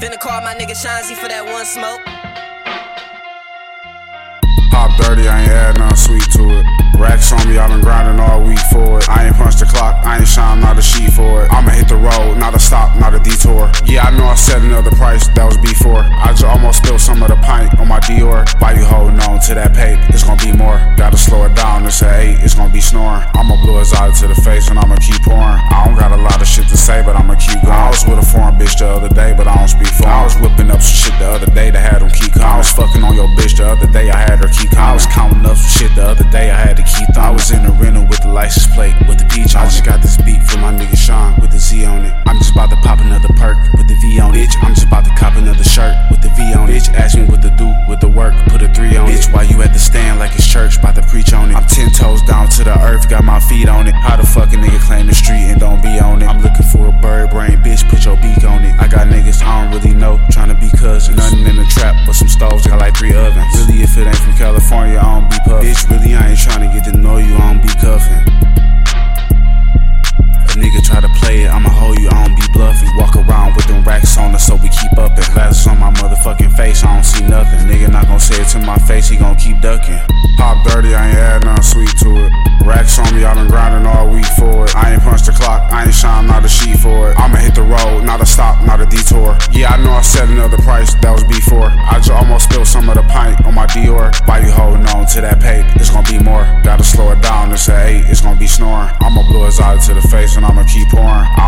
Finna call my nigga Shawnzy for that one smoke. Pop dirty, I ain't add nothing sweet to it. Racks on me, i been grinding all week for it. I ain't punched the clock, I ain't shine not a sheet for it. I'ma hit the road, not a stop, not a detour. Yeah, I know I said another price, that was before. I just almost spilled some of the pint on my Dior. Why you holding on to that paper? It's gonna be more. Gotta slow it down, it's at 8, it's gonna be snoring. I'ma blow his eye to the face and I'ma keep pouring. License plate, with the peach on I just got this beat from my nigga Sean with the Z on it. I'm just about to pop another perk with the V on it. Bitch, I'm just about to cop another shirt with the V on it. Bitch, ask me what to do with the work, put a three on Bitch, it. Bitch, why you at the stand like it's church, about to preach on it. I'm ten toes down to the earth, got my feet on it. How the fucking nigga claim the street it, I'ma hold you, I don't be bluffing. Walk around with them racks on us, so we keep up it. Glasses on my motherfucking face, I don't see nothing. Nigga not gon' say it to my face, he gon' keep ducking. Pop dirty, I ain't add nothing sweet to it. Racks on me, I been grinding all week for it. I ain't punched the clock, I ain't shine not a sheet for it. I'ma hit the road, not a stop, not a detour. Yeah, I know I said another price, that was before. I just almost spilled some of the pint on my Dior. Why you holding on to that paper? It's gonna be more. Gotta slow it down, To the face and I'ma keep pouring.